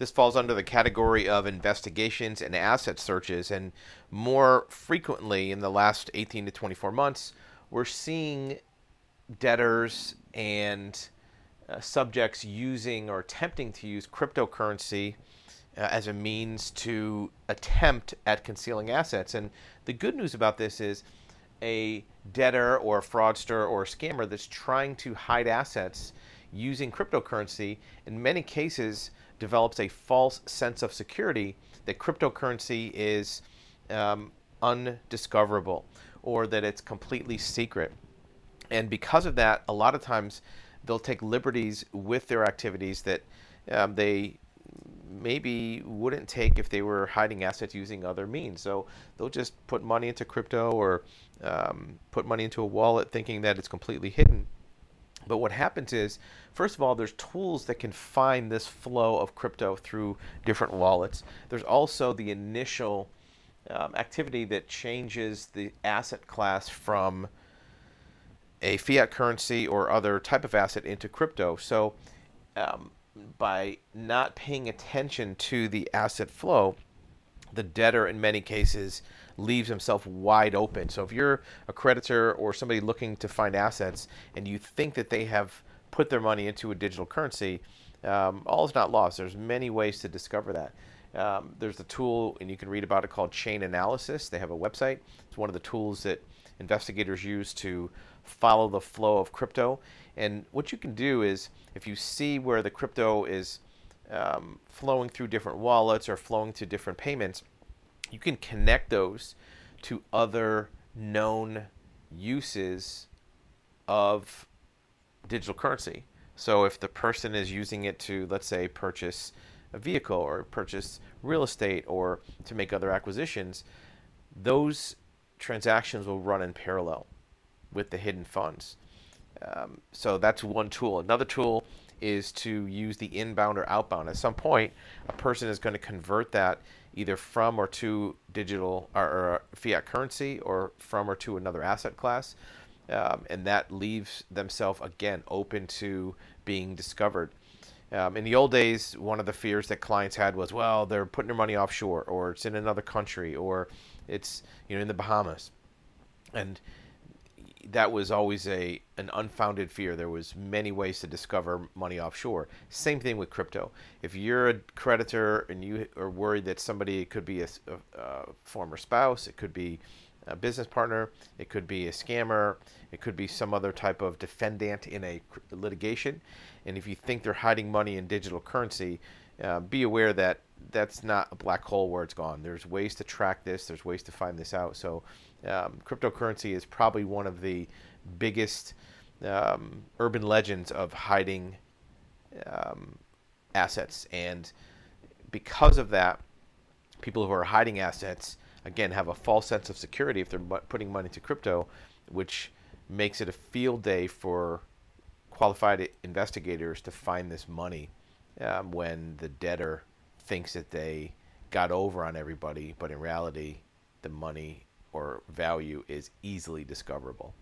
this falls under the category of investigations and asset searches. And more frequently, in the last 18 to 24 months, we're seeing debtors and uh, subjects using or attempting to use cryptocurrency uh, as a means to attempt at concealing assets. And the good news about this is a debtor or a fraudster or a scammer that's trying to hide assets using cryptocurrency, in many cases, develops a false sense of security that cryptocurrency is um, undiscoverable or that it's completely secret. And because of that, a lot of times they'll take liberties with their activities that um, they maybe wouldn't take if they were hiding assets using other means. So they'll just put money into crypto or um, put money into a wallet thinking that it's completely hidden. But what happens is, first of all, there's tools that can find this flow of crypto through different wallets. There's also the initial um, activity that changes the asset class from a fiat currency or other type of asset into crypto. So, um, by not paying attention to the asset flow, the debtor in many cases leaves himself wide open. So if you're a creditor or somebody looking to find assets and you think that they have put their money into a digital currency, um, all is not lost. There's many ways to discover that. Um, there's a tool, and you can read about it called Chainalysis. They have a website. It's one of the tools that investigators use to follow the flow of crypto. And what you can do is, if you see where the crypto is um, flowing through different wallets or flowing to different payments, you can connect those to other known uses of digital currency. So if the person is using it to, let's say, purchase a vehicle or purchase real estate or to make other acquisitions, those transactions will run in parallel with the hidden funds. Um, so that's one tool. Another tool is to use the inbound or outbound. At some point, a person is going to convert that either from or to digital or, or fiat currency or from or to another asset class. Um, and that leaves themselves again open to being discovered. Um, in the old days, one of the fears that clients had was, well, they're putting their money offshore, or it's in another country, or it's you know in the Bahamas, and that was always a an unfounded fear. There was many ways to discover money offshore. Same thing with crypto. If you're a creditor and you are worried that somebody it could be a, a, a former spouse, it could be a business partner, it could be a scammer, it could be some other type of defendant in a litigation, and if you think they're hiding money in digital currency, uh, be aware that that's not a black hole where it's gone. There's ways to track this. There's ways to find this out. So, um, cryptocurrency is probably one of the biggest um, urban legends of hiding um, assets, and because of that, people who are hiding assets again have a false sense of security if they're putting money into crypto, which makes it a field day for qualified investigators to find this money um, when the debtor thinks that they got over on everybody, but in reality, the money or value is easily discoverable.